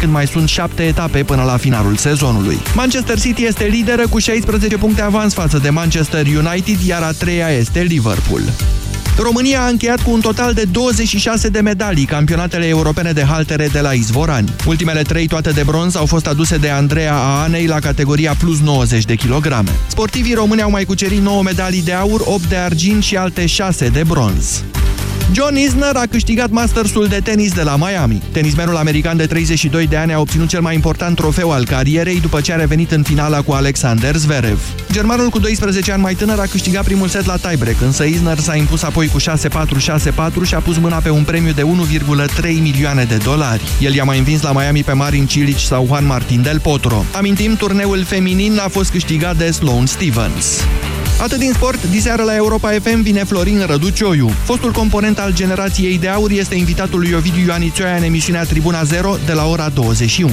când mai sunt șapte etape până la finalul sezonului. Manchester City este lideră cu 16 puncte avans față de Manchester United, iar a treia este Liverpool. România a încheiat cu un total de 26 de medalii campionatele europene de haltere de la Izvorani. Ultimele trei, toate de bronz, au fost aduse de Andreea Aanei la categoria plus 90 de kilograme. Sportivii români au mai cucerit 9 medalii de aur, 8 de argint și alte 6 de bronz. John Isner a câștigat Mastersul de tenis de la Miami. Tenismenul american de 32 de ani a obținut cel mai important trofeu al carierei după ce a revenit în finala cu Alexander Zverev. Germanul cu 12 ani mai tânăr a câștigat primul set la tiebreak, însă Isner s-a impus apoi cu 6-4-6-4 și a pus mâna pe un premiu de 1,3 milioane de dolari. El i-a mai învins la Miami pe Marin Cilic sau Juan Martin del Potro. Amintim, turneul feminin a fost câștigat de Sloane Stevens. Atât din sport, diseară la Europa FM vine Florin Răducioiu. Fostul component al generației de aur este invitatul lui Ovidiu Ioanițoia în emisiunea Tribuna 0 de la ora 21.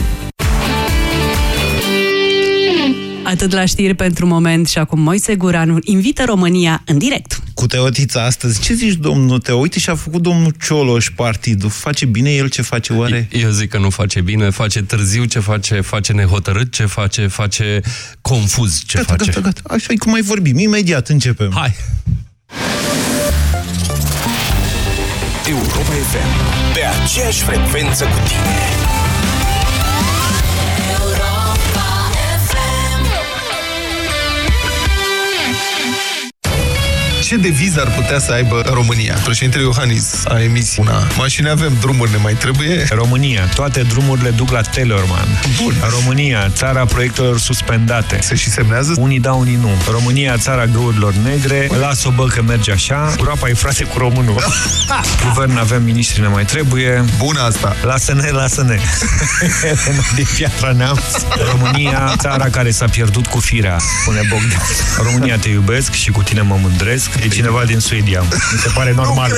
Atât la știri pentru moment și acum Moise Guranu invită România în direct. Cu Teotița astăzi. Ce zici, domnul Teo? Uite și-a făcut domnul Cioloș partidul. Face bine el ce face oare? Eu zic că nu face bine, face târziu ce face, face nehotărât ce face, face confuz ce gata, face. Gata, gata, Așa e cum mai vorbim. Imediat începem. Hai! Europa FM. Pe aceeași frecvență cu tine. Ce deviză ar putea să aibă România? Președintele Iohannis a emis una. Mașini avem, drumuri ne mai trebuie? România, toate drumurile duc la Telorman. Bun. România, țara proiectelor suspendate. Se și semnează? Unii da, unii nu. România, țara găurilor negre. Las-o bă că merge așa. Groapa e frate cu românul. Guvern avem, miniștri ne mai trebuie. Bună asta! Lasă-ne, lasă-ne. Din Piatra Neamț. România, țara care s-a pierdut cu firea, spune Bogdan. România, te iubesc și cu tine mă mândresc. E cineva din Suedia. Mi se pare normal.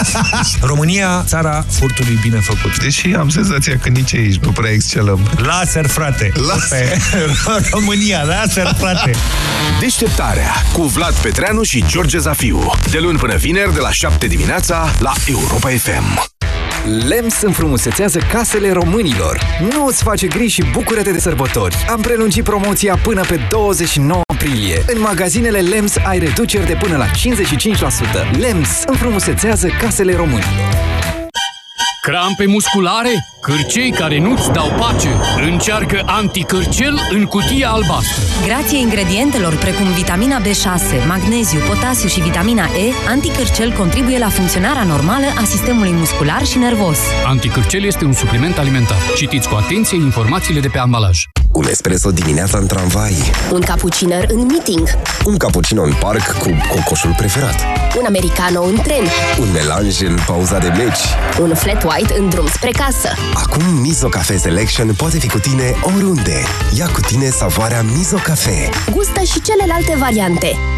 România, țara furtului bine făcut. Deși am senzația că nici aici nu prea excelăm. Laser, frate! Laser. Pe România, laser, frate! Deșteptarea cu Vlad Petreanu și George Zafiu. De luni până vineri, de la 7 dimineața, la Europa FM. LEMS înfrumusețează casele românilor. Nu îți face griji și bucură-te de sărbători. Am prelungit promoția până pe 29 aprilie. În magazinele LEMS ai reduceri de până la 55%. LEMS înfrumusețează casele românilor. Crampe musculare? Cârcei care nu-ți dau pace? Încearcă anticârcel în cutia albastră. Grație ingredientelor precum vitamina B6, magneziu, potasiu și vitamina E, anticârcel contribuie la funcționarea normală a sistemului muscular și nervos. Anticârcel este un supliment alimentar. Citiți cu atenție informațiile de pe ambalaj. Un espresso dimineața în tramvai. Un cappuccino în meeting. Un cappuccino în parc cu cocoșul preferat. Un americano în tren. Un melanj în pauza de meci. Un flat white în drum spre casă. Acum Mizo Cafe Selection poate fi cu tine oriunde. Ia cu tine savoarea Mizo Cafe. Gustă și celelalte variante.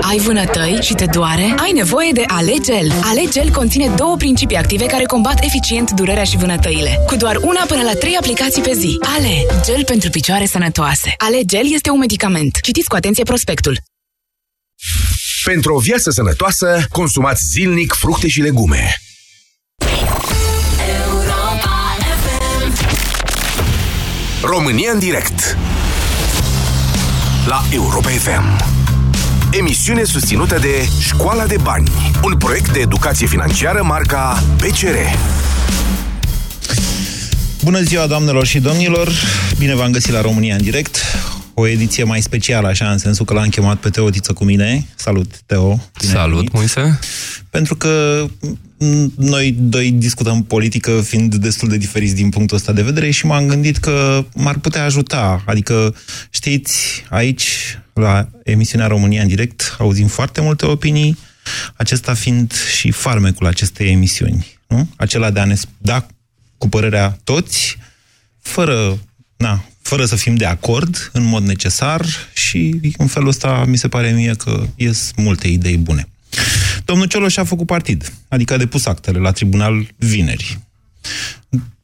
Ai vânătăi și te doare? Ai nevoie de Alegel. Alegel conține două principii active care combat eficient durerea și vânătăile. Cu doar una până la trei aplicații pe zi. Ale, gel pentru picioare sănătoase. Alegel este un medicament. Citiți cu atenție prospectul. Pentru o viață sănătoasă, consumați zilnic fructe și legume. România în direct La Europa FM Emisiune susținută de Școala de Bani Un proiect de educație financiară marca PCR Bună ziua, doamnelor și domnilor! Bine v-am găsit la România în direct. O ediție mai specială, așa, în sensul că l-am chemat pe Teo Tiță cu mine. Salut, Teo! Bine Salut, venit. Moise! Pentru că m, noi doi discutăm politică fiind destul de diferiți din punctul ăsta de vedere și m-am gândit că m-ar putea ajuta. Adică, știți, aici, la emisiunea România în direct, auzim foarte multe opinii, acesta fiind și farmecul acestei emisiuni, nu? Acela de a ne da cu părerea toți, fără, na, fără să fim de acord în mod necesar și în felul ăsta mi se pare mie că ies multe idei bune. Domnul Cioloș a făcut partid, adică a depus actele la tribunal vineri.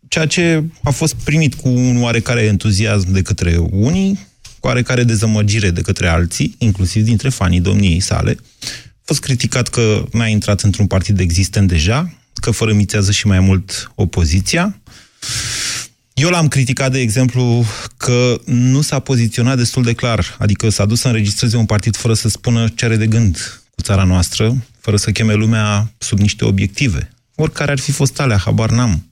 Ceea ce a fost primit cu un oarecare entuziasm de către unii, cu oarecare dezamăgire de către alții, inclusiv dintre fanii domniei sale. A fost criticat că n-a intrat într-un partid existent deja, că fărămițează și mai mult opoziția. Eu l-am criticat, de exemplu, că nu s-a poziționat destul de clar, adică s-a dus să înregistreze un partid fără să spună ce are de gând cu țara noastră, fără să cheme lumea sub niște obiective. Oricare ar fi fost alea, habar n-am.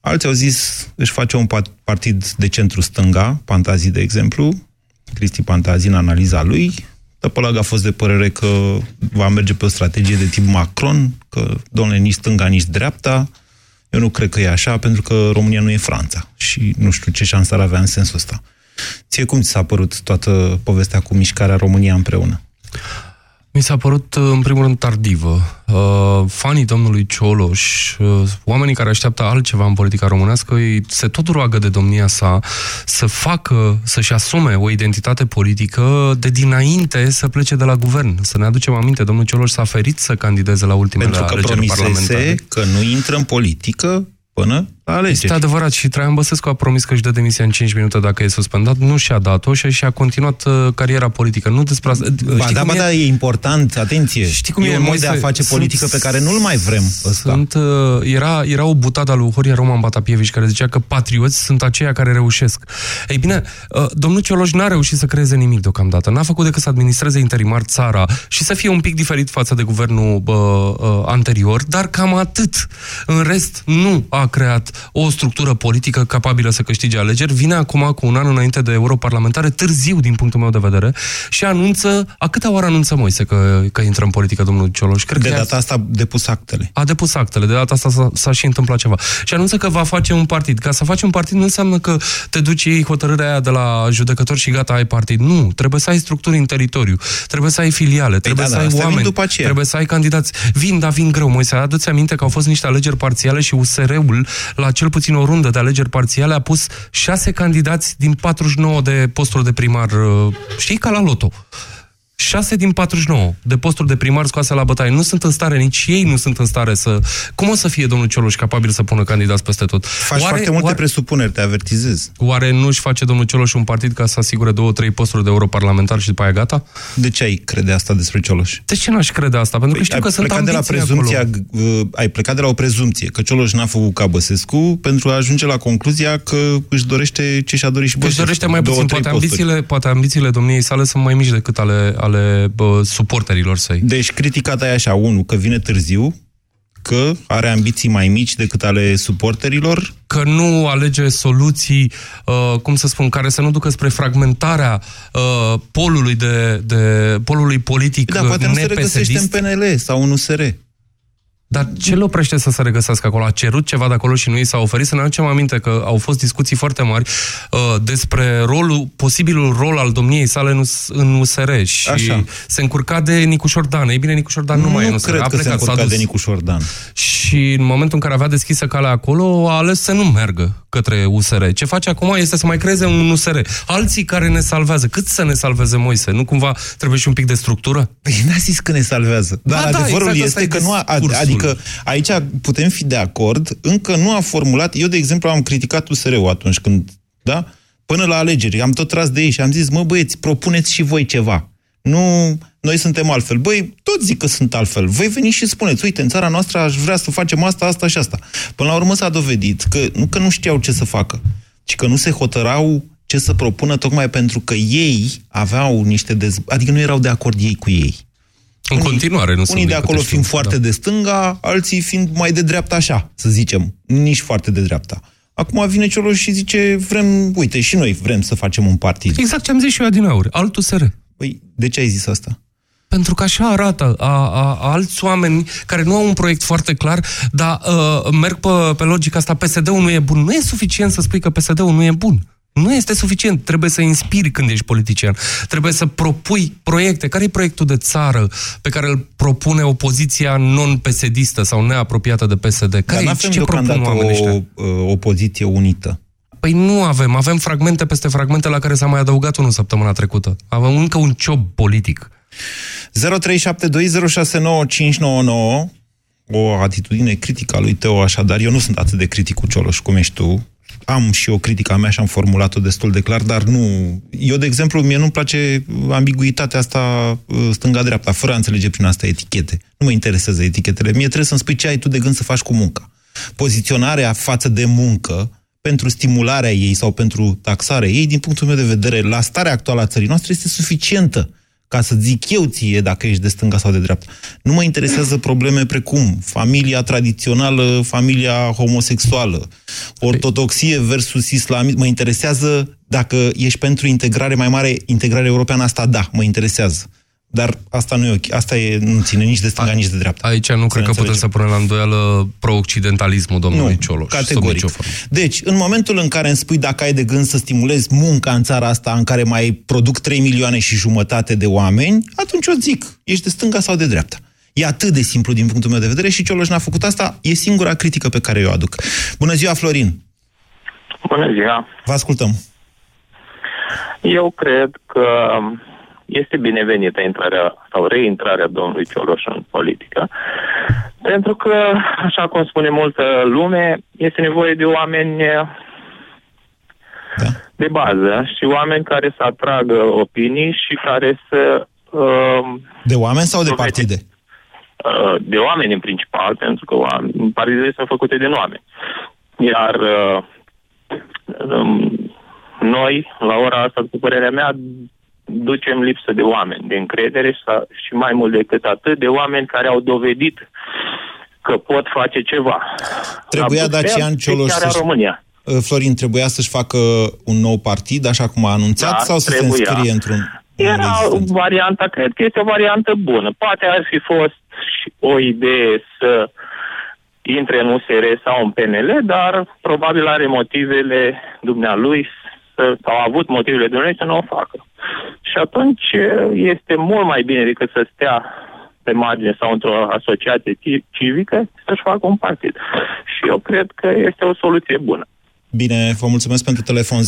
Alții au zis, își face un partid de centru-stânga, Pantazi, de exemplu, Cristi Pantazi în analiza lui. Tăpălag a fost de părere că va merge pe o strategie de tip Macron, că, domnule, nici stânga, nici dreapta. Eu nu cred că e așa, pentru că România nu e Franța și nu știu ce șansă ar avea în sensul ăsta. Ție cum ți s-a părut toată povestea cu mișcarea România împreună? Mi s-a părut, în primul rând, tardivă. Uh, fanii domnului Cioloș, uh, oamenii care așteaptă altceva în politica românească, ei se tot roagă de domnia sa să facă, să-și asume o identitate politică de dinainte să plece de la guvern. Să ne aducem aminte, domnul Cioloș s-a ferit să candideze la ultimele Pentru că alegeri parlamentare. promisese că nu intră în politică până la alegeri. Este adevărat și Traian Băsescu a promis că își dă demisia în 5 minute dacă e suspendat. Nu și-a dat-o și și-a continuat uh, cariera politică. Nu despre asta. Ba, da, ba, da, e important, atenție. Știi cum e, e, un mod Moise? de a face Sunt- politică pe care nu-l mai vrem. Ăsta. Sunt, uh, era, era o butadă a lui Horia Roman Batapievici care zicea că patrioți sunt aceia care reușesc. Ei bine, uh, domnul Cioloș n-a reușit să creeze nimic deocamdată. N-a făcut decât să administreze interimar țara și să fie un pic diferit față de guvernul uh, uh, anterior, dar cam atât. În rest, nu a creat o structură politică capabilă să câștige alegeri. Vine acum cu un an înainte de europarlamentare, târziu din punctul meu de vedere, și anunță, a câta oară anunță Moise că, că intră în politică domnul Cioloș? Cred De că data asta a depus actele. a depus actele, de data asta s-a, s-a și întâmplat ceva. Și anunță că va face un partid. Ca să faci un partid nu înseamnă că te duci ei hotărârea aia de la judecător și gata, ai partid. Nu, trebuie să ai structuri în teritoriu, trebuie să ai filiale, trebuie da, să da, ai astea vin oameni, după aceea. trebuie să ai candidați. Vin, dar vin greu. Moise, adu-ți aminte că au fost niște alegeri parțiale și USR-ul, la cel puțin o rundă de alegeri parțiale, a pus șase candidați din 49 de posturi de primar. uh, Știi, ca la loto. 6 din 49 de posturi de primar scoase la bătaie. Nu sunt în stare, nici ei nu sunt în stare să... Cum o să fie domnul Cioloș capabil să pună candidați peste tot? Faci foarte multe presupuneri, te avertizez. Oare nu-și face domnul Cioloș un partid ca să asigure două, trei posturi de europarlamentar și după aia gata? De ce ai crede asta despre Cioloș? De ce n-aș crede asta? Pentru că știu ai că sunt plecat de la ambiții prezumția, acolo. uh, ai plecat de la o prezumție, că Cioloș n-a făcut ca Băsescu pentru a ajunge la concluzia că își dorește ce și-a dorit și Își Băsescu. dorește mai Două, puțin, trei poate posturi. ambițiile, poate ambițiile domniei sale sunt mai mici decât ale, ale bă, suporterilor săi. Deci criticat ai așa, unul, că vine târziu, că are ambiții mai mici decât ale suporterilor, că nu alege soluții, uh, cum să spun, care să nu ducă spre fragmentarea uh, polului, de, de, polului politic dar poate nu se regăsește în nepesedist. PNL sau în USR. Dar ce îl oprește să se regăsească acolo? A cerut ceva de acolo și nu i s-a oferit? Să ne aducem aminte că au fost discuții foarte mari uh, despre rolul, posibilul rol al domniei sale în, US- în USR și Așa. se încurca de Nicușor Dan. Ei bine, Nicușor Dan nu, mai e în nu USR. cred a că se plecat, s-a încurca dus. de Nicușor Dan. Și în momentul în care avea deschisă calea acolo, a ales să nu meargă către USR. Ce face acum este să mai creeze un USR. Alții care ne salvează. Cât să ne salveze Moise? Nu cumva trebuie și un pic de structură? Păi n-a zis că ne salvează. Dar Ba da, adevărul exact asta este e că nu a, discursul. Adică aici putem fi de acord, încă nu a formulat, eu de exemplu am criticat USR-ul atunci când, da? Până la alegeri, am tot tras de ei și am zis, mă băieți, propuneți și voi ceva. Nu, noi suntem altfel. Băi, tot zic că sunt altfel. Voi veniți și spuneți, uite, în țara noastră aș vrea să facem asta, asta și asta. Până la urmă s-a dovedit că nu că nu știau ce să facă, ci că nu se hotărau ce să propună tocmai pentru că ei aveau niște dez... adică nu erau de acord ei cu ei. În continuare nu sunt Unii de din acolo câte fiind știu, foarte da. de stânga, alții fiind mai de dreapta așa, să zicem, nici foarte de dreapta. Acum vine Cioloș și zice, vrem, uite, și noi vrem să facem un partid. Exact ce am zis și eu din aur, altul SR. Păi, de ce ai zis asta? Pentru că așa arată a, a, a alți oameni care nu au un proiect foarte clar, dar uh, merg pe, pe logica asta, PSD-ul nu e bun. Nu e suficient să spui că PSD-ul nu e bun. Nu este suficient. Trebuie să inspiri când ești politician. Trebuie să propui proiecte. Care e proiectul de țară pe care îl propune opoziția non-pesedistă sau neapropiată de PSD? Care Dar e, n-avem ce propun deocamdată oamenii ăștia? o uh, opoziție unită. Păi nu avem. Avem fragmente peste fragmente la care s-a mai adăugat unul săptămâna trecută. Avem încă un ciob politic. 0372069599 o atitudine critică a lui Teo, așadar, eu nu sunt atât de critic cu Cioloș cum ești tu. Am și o critică a mea și am formulat-o destul de clar, dar nu... Eu, de exemplu, mie nu-mi place ambiguitatea asta uh, stânga-dreapta, fără a înțelege prin asta etichete. Nu mă interesează etichetele. Mie trebuie să-mi spui ce ai tu de gând să faci cu munca. Poziționarea față de muncă, pentru stimularea ei sau pentru taxarea ei, din punctul meu de vedere, la starea actuală a țării noastre, este suficientă ca să zic eu ție dacă ești de stânga sau de dreapta. Nu mă interesează probleme precum familia tradițională, familia homosexuală, ortodoxie versus islamism. Mă interesează dacă ești pentru integrare mai mare, integrare europeană, asta da, mă interesează. Dar asta nu e ok. Asta e, nu ține nici de stânga, nici de dreapta. Aici nu cred că putem să punem la îndoială pro-occidentalismul domnului Nu, Cioloș. sub categoric. nicio formă. Deci, în momentul în care îmi spui dacă ai de gând să stimulezi munca în țara asta în care mai produc 3 milioane și jumătate de oameni, atunci o zic, ești de stânga sau de dreapta. E atât de simplu din punctul meu de vedere și Cioloș n-a făcut asta, e singura critică pe care eu o aduc. Bună ziua, Florin! Bună ziua! Vă ascultăm! Eu cred că este binevenită intrarea sau reintrarea domnului Cioloș în politică, pentru că, așa cum spune multă lume, este nevoie de oameni da. de bază și oameni care să atragă opinii și care să... Uh, De oameni sau de partide? uh, de oameni în principal, pentru că oameni, partidele sunt făcute din oameni. Iar uh, um, noi, la ora asta, după părerea mea, ducem lipsă de oameni, de încredere sa- și mai mult decât atât, de oameni care au dovedit că pot face ceva. Trebuia La Bruxelles, Dacian Cioloș chiar în să-și- România. Uh, Florin, trebuia să-și facă un nou partid, așa cum a anunțat, Da, sau să se trebuia. înscrie într-un... Era varianta, cred că este o variantă bună. Poate ar fi fost și o idee să intre în USR sau în PNL, dar probabil are motivele dumnealui să, sau a avut motivele dumnealui să nu o facă. Și atunci este mult mai bine decât să stea pe margine sau într-o asociație ci- civică să-și facă un partid. Și eu cred că este o soluție bună. Bine, vă mulțumesc pentru telefon. 0372069599.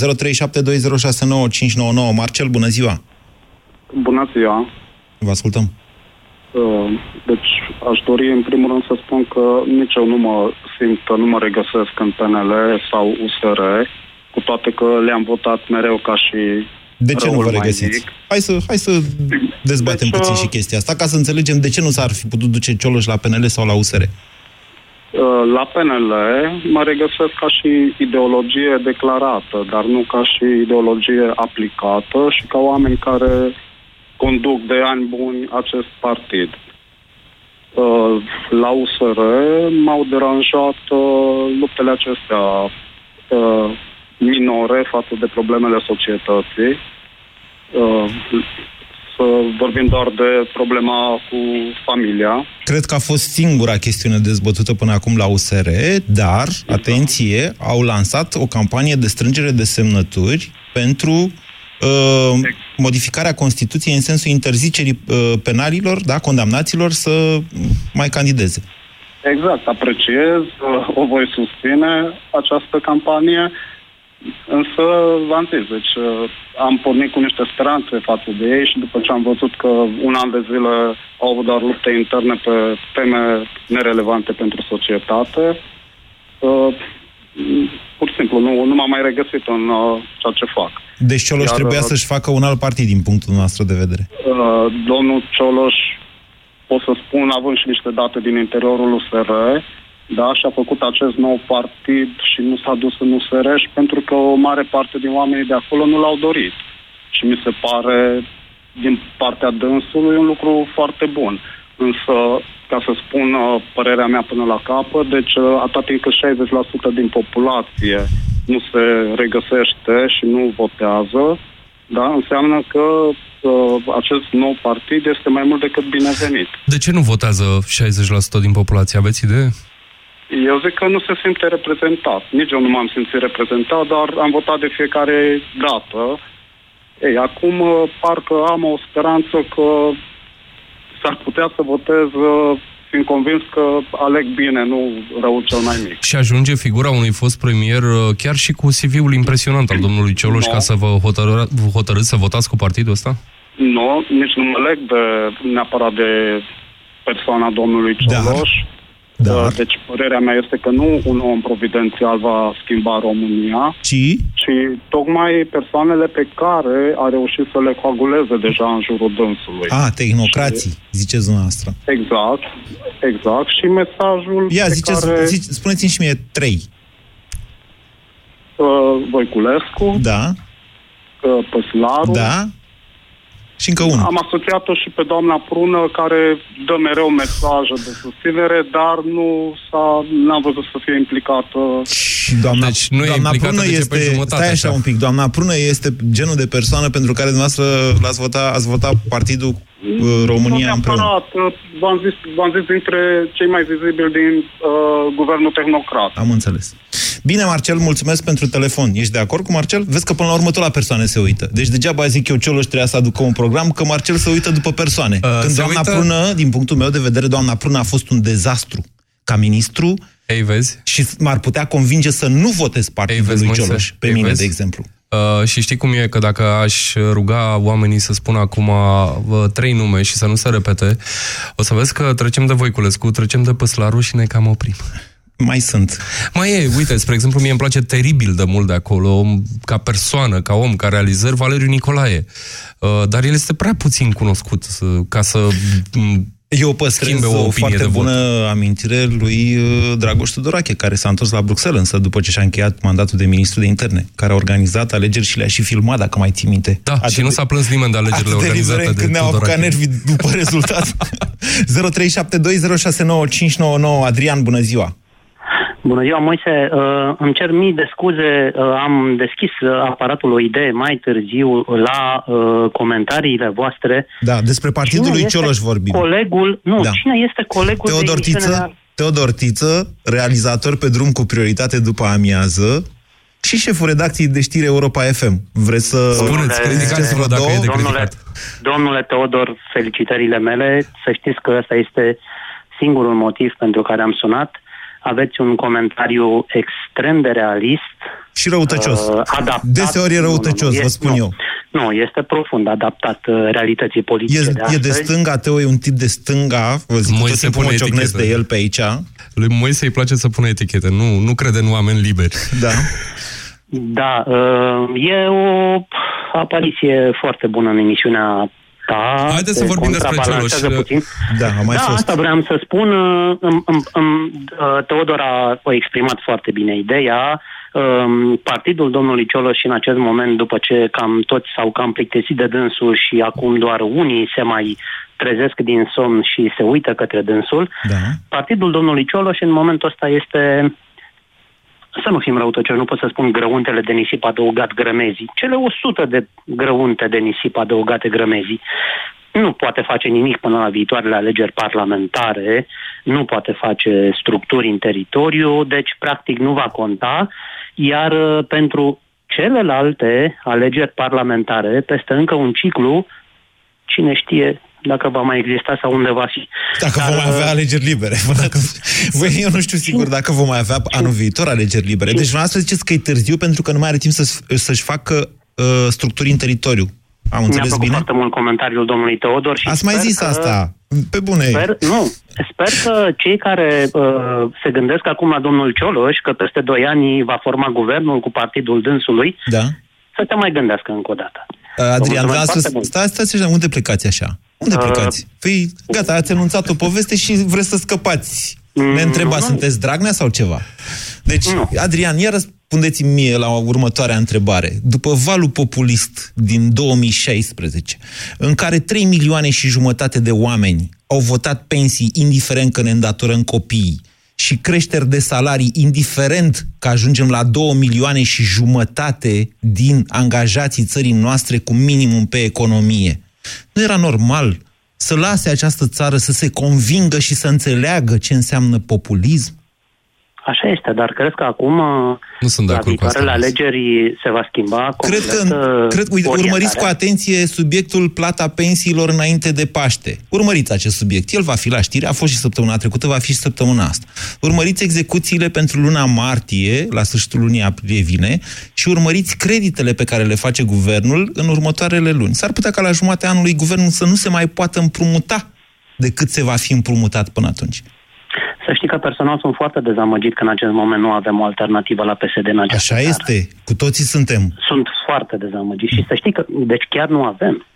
Marcel, bună ziua! Bună ziua! Vă ascultăm. Uh, Deci aș dori în primul rând să spun că nici eu nu mă simt că nu mă regăsesc în PNL sau USR, cu toate că le-am votat mereu ca și De ce nu răul vă mai regăsiți? mic. Hai să, hai să dezbatem Deci, puțin uh, și chestia asta, ca să înțelegem de ce nu s-ar fi putut duce Cioloș la PNL sau la USR. Uh, La PNL mă regăsesc ca și ideologie declarată, dar nu ca și ideologie aplicată și ca oameni care conduc de ani buni acest partid. Uh, La USR m-au deranjat uh, luptele acestea uh, minore față de problemele societății. Uh, Să vorbim doar de problema cu familia. Cred că a fost singura chestiune dezbătută până acum la USR, dar, atenție, au lansat o campanie de strângere de semnături pentru uh, modificarea Constituției în sensul interzicerii uh, penalilor, da, condamnaților să mai candideze. Exact, apreciez, uh, o voi susține această campanie, însă v-am zis, deci uh, am pornit cu niște speranțe față de ei și după ce am văzut că un an de zile au avut doar lupte interne pe teme nerelevante pentru societate, uh, pur și simplu nu, nu m-am mai regăsit în uh, ceea ce fac. Deci Cioloș Iar, trebuia uh, să-și facă un alt partid din punctul nostru de vedere. Uh, domnul Cioloș, pot să spun, având și niște date din interiorul USR, da, și-a făcut acest nou partid și nu s-a dus în USR și pentru că o mare parte din oamenii de acolo nu l-au dorit. Și mi se pare, din partea dânsului, un lucru foarte bun. Însă, ca să spun uh, părerea mea până la capăt, deci uh, atât timp cât 60% din populație nu se regăsește și nu votează, da, înseamnă că uh, acest nou partid este mai mult decât binevenit. De ce nu votează 60% din populație? Aveți idee? Eu zic că nu se simte reprezentat. Nici eu nu m-am simțit reprezentat, dar am votat de fiecare dată. Ei, acum uh, parcă am o speranță că s-ar putea să votez uh, fiind convins că aleg bine, nu rău cel mai mic. Și ajunge figura unui fost premier uh, chiar și cu CV-ul impresionant al domnului Cioloș No. ca să vă hotărâ- vă hotărâți să votați cu partidul ăsta? Nu, nici nu mă leg de, neapărat de persoana domnului Cioloș. Dar? Deci părerea mea este că nu un om providențial va schimba România, ci, ci tocmai persoanele pe care a reușit să le coaguleze deja în jurul dânsului. A, tehnocrații, ziceți dumneavoastră. Exact, exact. Și mesajul Ia, pe ziceți, care zice, spuneți-mi și mie trei. uh, Voiculescu, Da, uh, Păslaru, da. Și încă unul. Am asociat-o și pe doamna Prună, care dă mereu mesaje de susținere, dar nu s-a, n-am văzut să fie implicată. Și doamna, Deci nu e doamna implicată Prună de ce este, pe jumătate, stai așa, așa. un pic, doamna Prună este genul de persoană pentru care dumneavoastră l-ați votat, ați votat partidul uh, România nu împreună. neapărat, uh, v-am zis, v-am zis dintre cei mai vizibili din uh, guvernul tehnocrat. Am înțeles. Bine, Marcel, mulțumesc pentru telefon. Ești de acord cu Marcel? Vezi că până la urmă tot la persoane se uită. Deci degeaba zic eu Cioloș trebuia să aducă un program, că Marcel se uită după persoane. Uh, Când se doamna uită- Prună, din punctul meu de vedere, doamna Prună a fost un dezastru ca ministru Ei, vezi? și m-ar putea convinge să nu votez partidul vezi, lui Moise? Cioloș. Pe Ei, mine, vezi? de exemplu. Uh, și știi cum e că dacă aș ruga oamenii să spună acum uh, trei nume și să nu se repete, o să vezi că trecem de Voiculescu, trecem de Păslaru și ne cam oprim. Mai sunt. Mai e, uite, spre exemplu, mie îmi place teribil de mult de acolo, ca persoană, ca om, ca realizări, Valeriu Nicolae. Uh, dar el este prea puțin cunoscut uh, ca să m, Eu păstrez schimbe o o, opinie foarte de vot. bună amintire lui uh, Dragoș Tudorache, care s-a întors la Bruxelles, însă după ce și-a încheiat mandatul de ministru de interne, care a organizat alegeri și le-a și filmat, dacă mai ții minte. Da, și nu s-a plâns nimeni de alegerile Atât de organizate libere de încât ne-au apucat Tudorache. nervii după rezultat. 0372069599 Adrian, bună ziua! Bună ziua, Moise. Uh, îmi cer mii de scuze. Uh, am deschis uh, aparatul o idee mai târziu la uh, comentariile voastre. Da, despre partidul Cine lui este Cioloș vorbim. Colegul, nu, Da. cine este colegul Teodor de emisiune Tiță, Teodor Tiță, realizator pe drum cu prioritate după amiază și șeful redacției de știri Europa FM. Vreți să... Spuneți, criticați-vă două? Domnule, domnule Teodor, felicitările mele. Să știți că ăsta este singurul motiv pentru care am sunat. Aveți un comentariu extrem de realist. Și răutăcios. uh, adaptat. Deseori e Nu, nu, nu, răutăcios, vă e- spun nu. eu. Nu, este profund adaptat uh, realității politice E, de e astăzi. de stânga, Teo e un tip de stânga, vă zic, tot timpul mă ciocnesc de el pe aici. Lui Moise îi place să pună etichete, nu, nu crede în oameni liberi. Da. Da, uh, e o apariție foarte bună în emisiunea ta. Haideți să Se vorbim despre contrabalancează Cioloș. Puțin. Da, a mai da, fost. asta vreau să spun. uh, îm- îm- îm- uh, Teodor a a exprimat foarte bine ideea. Um, Partidul domnului Cioloș în acest moment, după ce cam toți s-au cam plictisit de dânsul și acum doar unii se mai trezesc din somn și se uită către dânsul, Da. Partidul domnului Cioloș în momentul ăsta este să nu fim răutăcioși, nu pot să spun grăuntele de nisip adăugat grămezii. Cele 100 de grăunte de nisip adăugate grămezii. Nu poate face nimic până la viitoarele alegeri parlamentare, nu poate face structuri în teritoriu, deci practic nu va conta, iar uh, pentru celelalte alegeri parlamentare, peste încă un ciclu, cine știe dacă va mai exista sau unde va fi. Dacă vom mai avea alegeri libere. Dacă... Băi, eu nu știu sigur dacă vom mai avea anul viitor alegeri libere. Deci dumneavoastră ziceți că e târziu pentru că nu mai are timp să, să-și facă uh, structuri în teritoriu. Am Mi-a înțeles plăcut bine? foarte mult comentariul domnului Teodor și Ați mai sper zis că, asta. Pe bune. Sper, nu, sper că cei care uh, se gândesc acum la domnul Cioloș, că peste 2 ani va forma guvernul cu partidul dânsului, Da. să te mai gândească încă o dată. Uh, Adrian, mulțumesc vreau să... foarte mult. Stai, stați așa, unde plecați așa? Unde Uh, plecați? Păi, gata, ați anunțat o poveste și vreți să scăpați. Ne Mm, întrebați, nu. sunteți Dragnea sau ceva? Deci, Adrian, ia răs- răspundeți-mi mie la următoarea întrebare. După valul populist din 2016, în care 3 milioane și jumătate de oameni au votat pensii indiferent că ne îndatorăm copiii și creșteri de salarii indiferent că ajungem la 2 milioane și jumătate din angajații țării noastre cu minimum pe economie. Nu era normal să lase această țară să se convingă și să înțeleagă ce înseamnă populism? Așa este, dar cred că acum, nu sunt de la acord cu asta, viitoarele alegeri, se va schimba Cred complet, că, uh, cred, uite, urmăriți cu orientarea. atenție subiectul plata pensiilor înainte de Paște. Urmăriți acest subiect. El va fi la știri, a fost și săptămâna trecută, va fi și săptămâna asta. Urmăriți execuțiile pentru luna martie, la sfârșitul lunii aprilie vine, și urmăriți creditele pe care le face guvernul în următoarele luni. S-ar putea ca la jumatea anului guvernul să nu se mai poată împrumuta decât se va fi împrumutat până atunci. Să știi că personal sunt foarte dezamăgit că în acest moment nu avem o alternativă la PSD în această Așa țară. este, cu toții suntem. Sunt foarte dezamăgit și să știi că, deci chiar nu avem.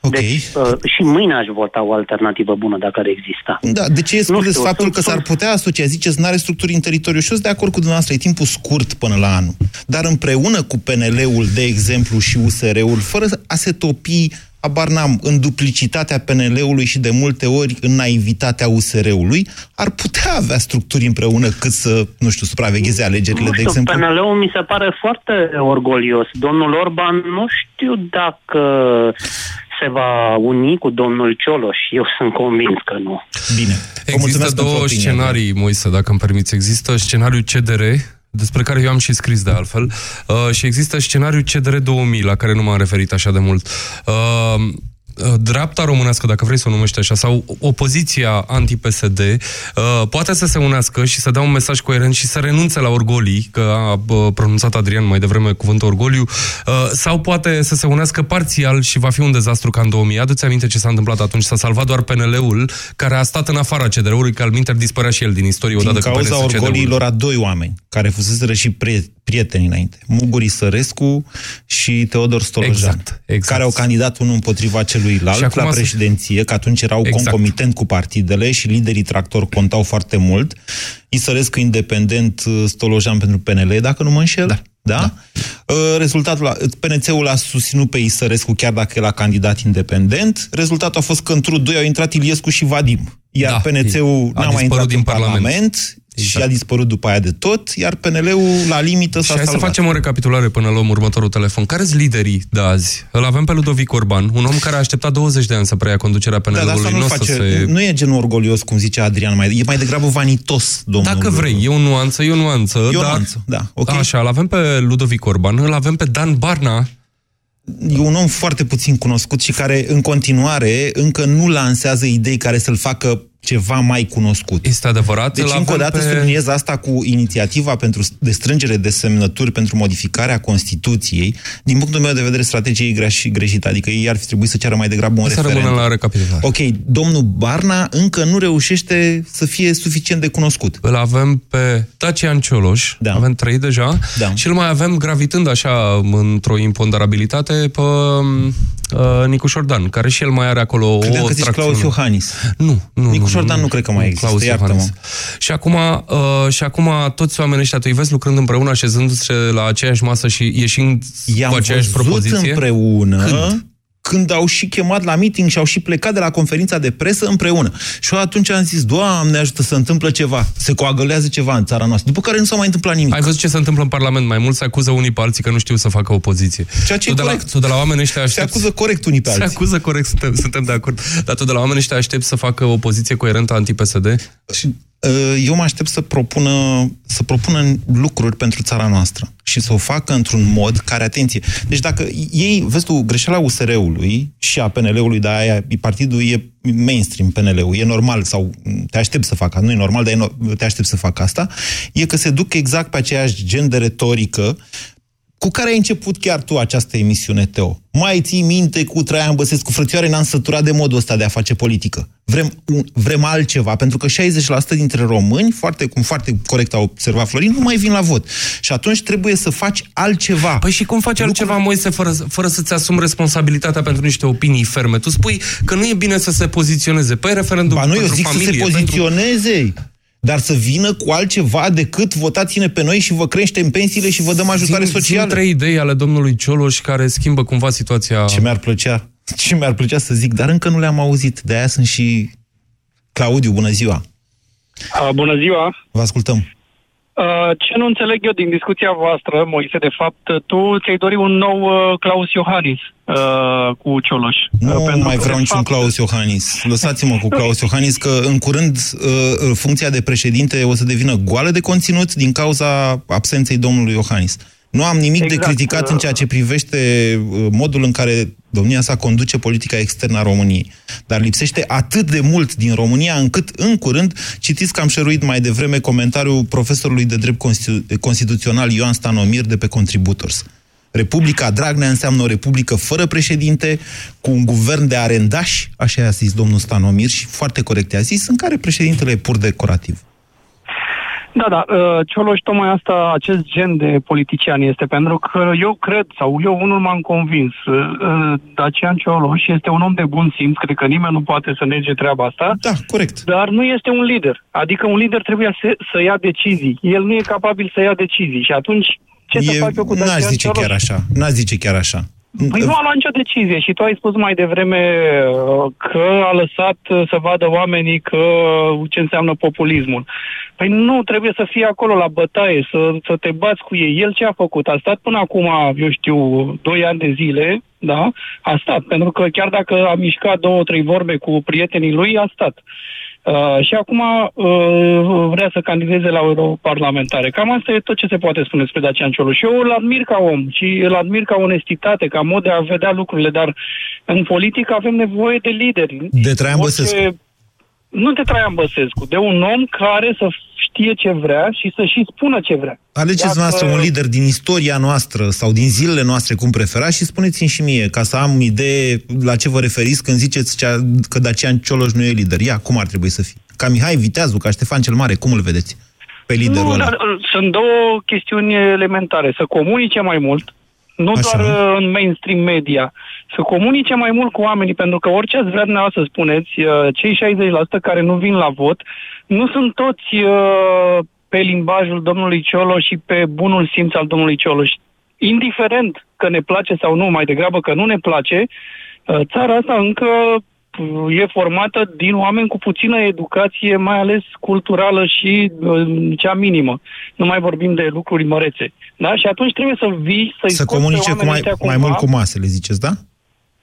Ok. Deci, uh, și mâine aș vota o alternativă bună dacă ar exista. Da, de ce excludeți știu, faptul sunt- că s-ar sunt- putea asocia? Ziceți, nu are structuri în teritoriu și eu sunt de acord cu dumneavoastră, e timpul scurt până la anul. Dar împreună cu PNL-ul, de exemplu, și USR-ul, fără a se topi, abar n-am, în duplicitatea PNL-ului și de multe ori în naivitatea USR-ului, ar putea avea structuri împreună cât să, nu știu, supravegheze alegerile, Nu de știu, exemplu. PNL-ul mi se pare foarte orgolios. Domnul Orban nu știu dacă se va uni cu domnul Cioloș. Eu sunt convins că nu. Bine. Există mulțumesc pentru două opinia, scenarii, Moise, dacă îmi permiți. Există scenariul CDR, despre care eu am și scris de altfel, uh, și există scenariul CDR 2000, la care nu m-am referit așa de mult. Uh, uh, dreapta românească, dacă vrei să o numești așa, sau opoziția anti-PSD, uh, poate să se unească și să dea un mesaj coerent și să renunțe la orgolii, că a uh, pronunțat Adrian mai devreme cuvântul orgoliu, uh, sau poate să se unească parțial și va fi un dezastru ca în 2000. Adu-ți aminte ce s-a întâmplat atunci? S-a salvat doar PNL-ul, care a stat în afara CDR-ului, că al minter dispărea și el din istorie Din odată cu cauza PNS CDR-ul. orgoliilor a doi oameni, care fuseseră și pre- prieteni înainte. Muguri Sărescu și Teodor Stolojan. Exact, exact. Care au candidat unul împotriva celuilalt Și acum la să- președinție, că atunci erau Exact. concomitent cu partidele și liderii tractor contau foarte mult. Isărescu independent, Stolojan pentru PNL, dacă nu mă înșel. Da. Da? Uh, Rezultatul, a- PNC-ul a susținut pe Isărescu chiar dacă el a candidat independent. Rezultatul a fost că într 2 au intrat Iliescu și Vadim. Iar Da, PNC-ul a n-a mai dispărut intrat din în Parlament. Parlament și a dispărut după aia de tot, iar PNL-ul la limită Și s-a hai să salvat. facem o recapitulare până luăm următorul telefon. Care sunt liderii de azi? Îl avem pe Ludovic Orban, un om care a așteptat 20 de ani să preia conducerea Da, dar asta PNL-ului. nu, Nu o să face, se... nu e genul orgolios, cum zice Adrian, mai, e mai degrabă vanitos, domnul. Dacă vrei, e o nuanță, e o nuanță. E o dar... nuanță, da, ok. Așa, îl avem pe Ludovic Orban, îl avem pe Dan Barna, E un om foarte puțin cunoscut și care, în continuare, încă nu lansează idei care să-l facă ceva mai cunoscut. Este adevărat. Deci, îl încă o avem dată, pe... subliniez asta cu inițiativa pentru de strângere de semnături pentru modificarea Constituției. Din punctul meu de vedere, strategia e greș- greșită. Adică ei ar fi trebuit să ceară mai degrabă un Să referendum. rămânem la recapitulare. Ok, domnul Barna încă nu reușește să fie suficient de cunoscut. Îl avem pe Dacian Cioloș, da. avem trei deja, Da. și îl mai avem gravitând așa într-o imponderabilitate pe uh, Nicu Șordan, care și el mai are acolo Credeam o că zici tracțiune. Claus Iohannis. Nu, nu. Nicu nu, Șordan nu, nu cred că mai există, Claus iartă-mă. Iohannis. Și acum, uh, și acum toți oamenii ăștia, tu îi vezi lucrând împreună, așezându-se la aceeași masă și ieșind I-am cu aceeași văzut propoziție? împreună Când? Când au și chemat la meeting și au și plecat de la conferința de presă împreună. Și eu atunci am zis, Doamne ajută să întâmplă ceva, se coagălează ceva în țara noastră, după care nu s-a mai întâmplat nimic. Ai văzut ce se întâmplă în Parlament? Mai mult se acuză unii pe alții că nu știu să facă opoziție. Ceea ce tu e de la, corect. tu de la oameni ăștia Se aștepți... acuză corect unii pe Se alții. acuză corect, suntem, suntem de acord. Dar tu de la oameni ăștia aștepți să facă o poziție coerentă anti-PSD? Și, uh, eu mă aștept să propună, să propună lucruri pentru țara noastră și să o facă într-un mod care, atenție, deci dacă ei, vezi tu, greșeala USR-ului și a PNL-ului, dar aia, partidul e mainstream PNL-ul, e normal sau te aștept să facă, nu e normal, dar e no- te aștept să facă asta, e că se duc exact pe aceeași gen de retorică cu care ai început chiar tu această emisiune, Teo. Mai ții minte cu Traian Băsescu, frățioare, n-am săturat de modul ăsta de a face politică. Vrem, un, vrem altceva, pentru că 60% dintre români, foarte, cum foarte corect a observat Florin, nu mai vin la vot. Și atunci trebuie să faci altceva. Păi și cum faci altceva, Moise, fără, fără să-ți asumi responsabilitatea pentru niște opinii ferme? Tu spui că nu e bine să se poziționeze. Păi referendum Ba nu, eu pentru zic familie, să se poziționeze. Dar să vină cu altceva decât votați-ne pe noi și vă creștem pensiile și vă dăm ajutare Zi- socială. zi trei idei ale domnului Cioloș care schimbă cumva situația... Ce mi-ar plăcea, ce mi-ar plăcea să zic, dar încă nu le-am auzit. De aia sunt și Claudiu, bună ziua. Uh, bună ziua! Vă ascultăm. Uh, ce nu înțeleg eu din discuția voastră, Moise, de fapt, tu ți-ai dori un nou uh, Claus Iohannis uh, cu Cioloș. Nu pentru mai că, vreau de niciun fapt- Claus Iohannis. Lăsați-mă cu Claus Iohannis că în curând uh, funcția de președinte o să devină goală de conținut din cauza absenței domnului Iohannis. Nu am nimic Exact. de criticat în ceea ce privește uh, modul în care domnia sa conduce politica externă a României. Dar lipsește atât de mult din România încât în curând, citiți că am șeruit mai devreme comentariul profesorului de drept constitu- constituțional Ioan Stanomir de pe Contributors. Republica Dragnea înseamnă o republică fără președinte, cu un guvern de arendași, așa a zis domnul Stanomir și foarte corect a zis, în care președintele e pur decorativ. Da, da, uh, Cioloș tocmai asta, acest gen de politician este, pentru că eu cred, sau eu unul m-am convins, uh, uh, Dacian Cioloș este un om de bun simț, cred că nimeni nu poate să nege treaba asta. Da, corect. Dar nu este un lider, adică un lider trebuie să, să ia decizii. El nu e capabil să ia decizii și atunci ce să E, fac eu cu n-aș Dacian zice Cioloș? chiar așa. N-aș zice chiar așa. Păi nu a luat nicio decizie și tu ai spus mai devreme uh, că a lăsat uh, să vadă oamenii că uh, ce înseamnă populismul. Păi nu, trebuie să fie acolo la bătaie, să, să te bați cu ei. El ce a făcut? A stat până acum, eu știu, doi ani de zile, da? A stat, pentru că chiar dacă a mișcat două, trei vorbe cu prietenii lui, a stat. Uh, și acum uh, vrea să candideze la europarlamentare. Cam asta e tot ce se poate spune despre Dacian Cioloș. Eu îl admir ca om și îl admir ca onestitate, ca mod de a vedea lucrurile, dar în politică avem nevoie de lideri. De Traian Orice- Băsescu. Nu de Traian Băsescu, de un om care să știe ce vrea și să și spună ce vrea. Alegeți Dacă- noastră un lider din istoria noastră sau din zilele noastre cum preferați și spuneți-mi și mie, ca să am idee la ce vă referiți când ziceți cea, că Dacian Cioloș nu e lider. Ia, cum ar trebui să fie? Ca Mihai Viteazu, ca Ștefan cel Mare, cum îl vedeți? Pe liderul Nu, ăla. dar uh, sunt două chestiuni elementare. Să comunice mai mult, nu Așa. doar uh, în mainstream media, să comunice mai mult cu oamenii, pentru că orice ați vrea dumneavoastră să spuneți, uh, cei 60% care nu vin la vot, nu sunt toți uh, pe limbajul domnului Cioloș și pe bunul simț al domnului Cioloș. Indiferent că ne place sau nu, mai degrabă că nu ne place, uh, țara asta încă uh, e formată din oameni cu puțină educație, mai ales culturală și uh, cea minimă. Nu mai vorbim de lucruri mărețe. Da? Și atunci trebuie să vii, să-i Să scoți pe comunice cu oamenii mai, ăștia mai cumva. mult cu masele, ziceți, da?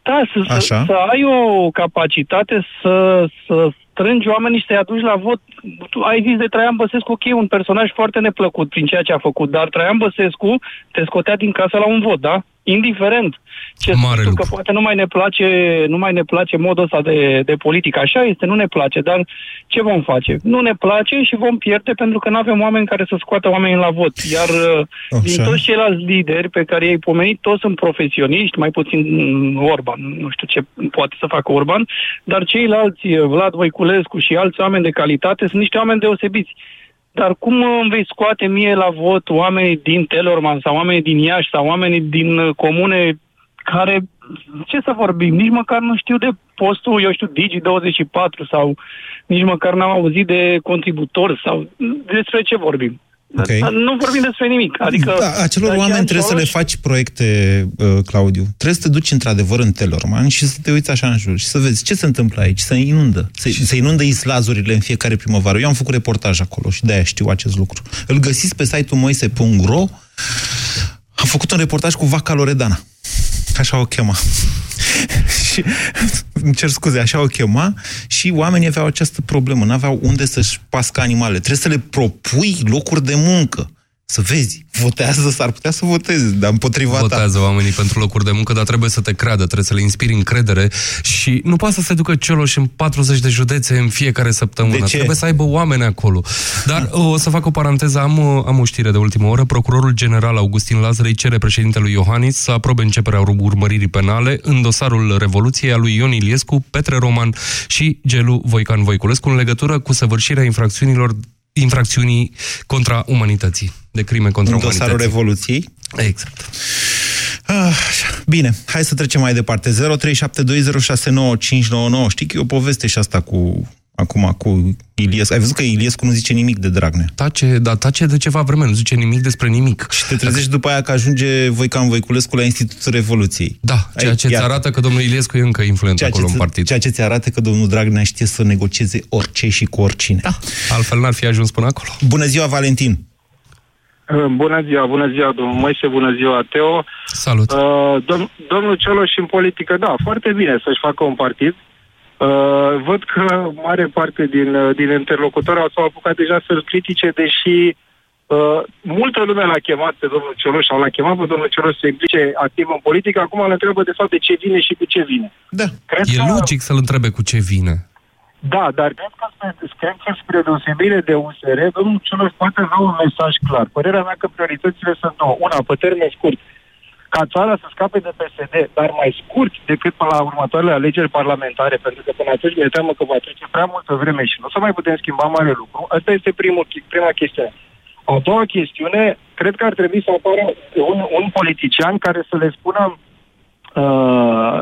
Da, să, să, Așa. să ai o capacitate să, să strângi oamenii și să-i aduci la vot. Tu ai zis de Traian Băsescu, ok, un personaj foarte neplăcut prin ceea ce a făcut, dar Traian Băsescu te scotea din casă la un vot, da? Indiferent. Ce Mare spui tu, lucru. că poate nu mai ne place, nu mai ne place modul ăsta de, de politică. Așa este, nu ne place, dar ce vom face? Nu ne place și vom pierde pentru că nu avem oameni care să scoată oamenii la vot. Iar uh, din Așa. toți ceilalți lideri pe care i-ai pomenit, toți sunt profesioniști, mai puțin mm, Orban, nu știu ce poate să facă Orban, dar ceilalți, uh, Vlad Voiculescu și alți oameni de calitate, sunt niște oameni deosebiți. Dar cum uh, îmi vei scoate mie la vot oamenii din Telorman sau oamenii din Iași sau oamenii din uh, comune care, ce să vorbim, nici măcar nu știu de postul, eu știu, Digi24 sau nici măcar n-am auzit de contributori sau despre ce vorbim. Ok. Nu vorbim despre nimic. Adică Da, acelor Dacian oameni trebuie să le Cioloș- faci proiecte, uh, Claudiu. Trebuie să te duci într-adevăr în Telorman și să te uiți așa în jur și să vezi ce se întâmplă aici, să inundă. Să, să inundă islazurile în fiecare primăvară. Eu am făcut reportaj acolo și de-aia știu acest lucru. Îl găsiți pe site-ul moise.ro. Am făcut un reportaj cu vaca Loredana. Așa o chema. și îmi cer scuze, așa o chema și oamenii aveau această problemă, n-aveau unde să-și pască animalele. Trebuie să le propui locuri de muncă. Să vezi, votează, s-ar putea să voteze, dar împotriva ta. Votează oamenii pentru locuri de muncă, dar trebuie să te creadă, trebuie să le inspiri încredere și nu poate să se ducă Cioloș în 40 de județe în fiecare săptămână. De ce? Trebuie să aibă oameni acolo. Dar o să fac o paranteză, am, am o știre de ultimă oră. Procurorul general Augustin Lazarei cere președintelui Iohannis să aprobe începerea urmăririi penale în dosarul Revoluției a lui Ion Iliescu, Petre Roman și Gelu Voican Voiculescu în legătură cu săvârșirea infracțiunilor infracțiunii contra umanității, de crime contra În umanității. dosarul Revoluției? Exact. Ah, așa. Bine, hai să trecem mai departe. 0372069599. Știi că e o poveste și asta cu acum cu Iliescu. Ai văzut că Iliescu nu zice nimic de Dragnea. Tace, da, tace de ceva vreme, nu zice nimic despre nimic. Și te trezești după aia că ajunge Voican Voiculescu la Institutul Revoluției. Da, ceea ce îți arată că domnul Iliescu e încă influent ceea acolo ce în partid. Ceea ce ți arată că domnul Dragnea știe să negocieze orice și cu oricine. Da. Altfel n-ar fi ajuns până acolo. Bună ziua, Valentin! Uh, Bună ziua, bună ziua, domnul Moise, bună ziua, Teo. Salut. Uh, dom- domnul Cioloș în politică, da, foarte bine să-și facă un partid. Uh, văd că mare parte din, uh, din interlocutori s-au apucat deja să-l critique, deși uh, multă lume l-a chemat pe domnul Cioloș, sau l-a chemat pe domnul Cioloș să implice activ în politică, acum îl întreabă de fapt de ce vine și cu ce vine. Da. Cred E că- logic să-l întrebe cu ce vine. Da, dar cred că, spre, cred că spre deosebire de USR, domnul Cioloș poate avea un mesaj clar. Părerea mea că prioritățile sunt două. Una, pe termen scurt, ca țara să scape de PSD, dar mai scurt decât până la următoarele alegeri parlamentare, pentru că până atunci mi-e teamă că va trece prea multă vreme și nu o să mai putem schimba mare lucru. Asta este primul, prima chestiune. A doua chestiune, cred că ar trebui să apară un, un politician care să le spună uh,